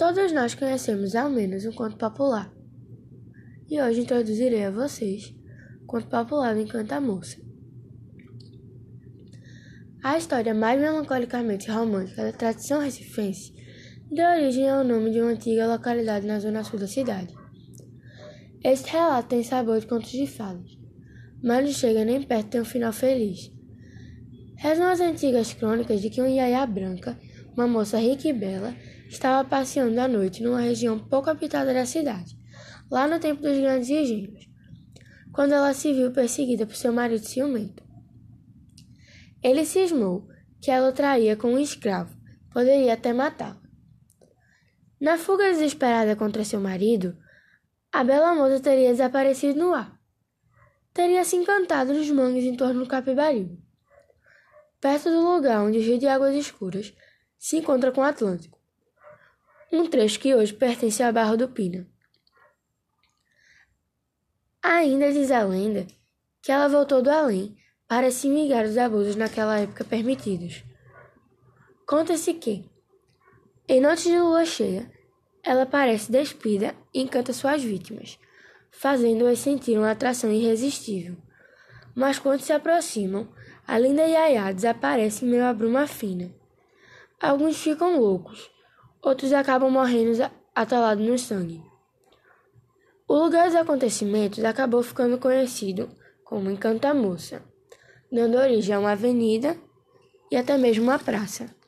Todos nós conhecemos ao menos um conto popular. E hoje introduzirei a vocês o conto popular do Encanta Moça. A história mais melancolicamente romântica da tradição recifense deu origem ao nome de uma antiga localidade na zona sul da cidade. Este relato tem sabor de contos de fadas, mas não chega nem perto de um final feliz. Rezam as antigas crônicas de que uma iaia branca, uma moça rica e bela, estava passeando à noite numa região pouco habitada da cidade, lá no tempo dos grandes engenhos, quando ela se viu perseguida por seu marido ciumento. Ele cismou que ela o traía com um escravo, poderia até matá-la. Na fuga desesperada contra seu marido, a bela moça teria desaparecido no ar. Teria se encantado nos mangues em torno do Capibaribe, perto do lugar onde o rio de águas escuras se encontra com o Atlântico um trecho que hoje pertence à Barra do Pina. Ainda diz a lenda que ela voltou do além para se vingar dos abusos naquela época permitidos. Conta-se que, em noites de lua cheia, ela parece despida e encanta suas vítimas, fazendo-as sentir uma atração irresistível. Mas quando se aproximam, a linda Yaya desaparece em meio à bruma fina. Alguns ficam loucos, outros acabam morrendo atolados no sangue. O lugar dos acontecimentos acabou ficando conhecido como Encantamoça, dando origem a uma avenida e até mesmo uma praça.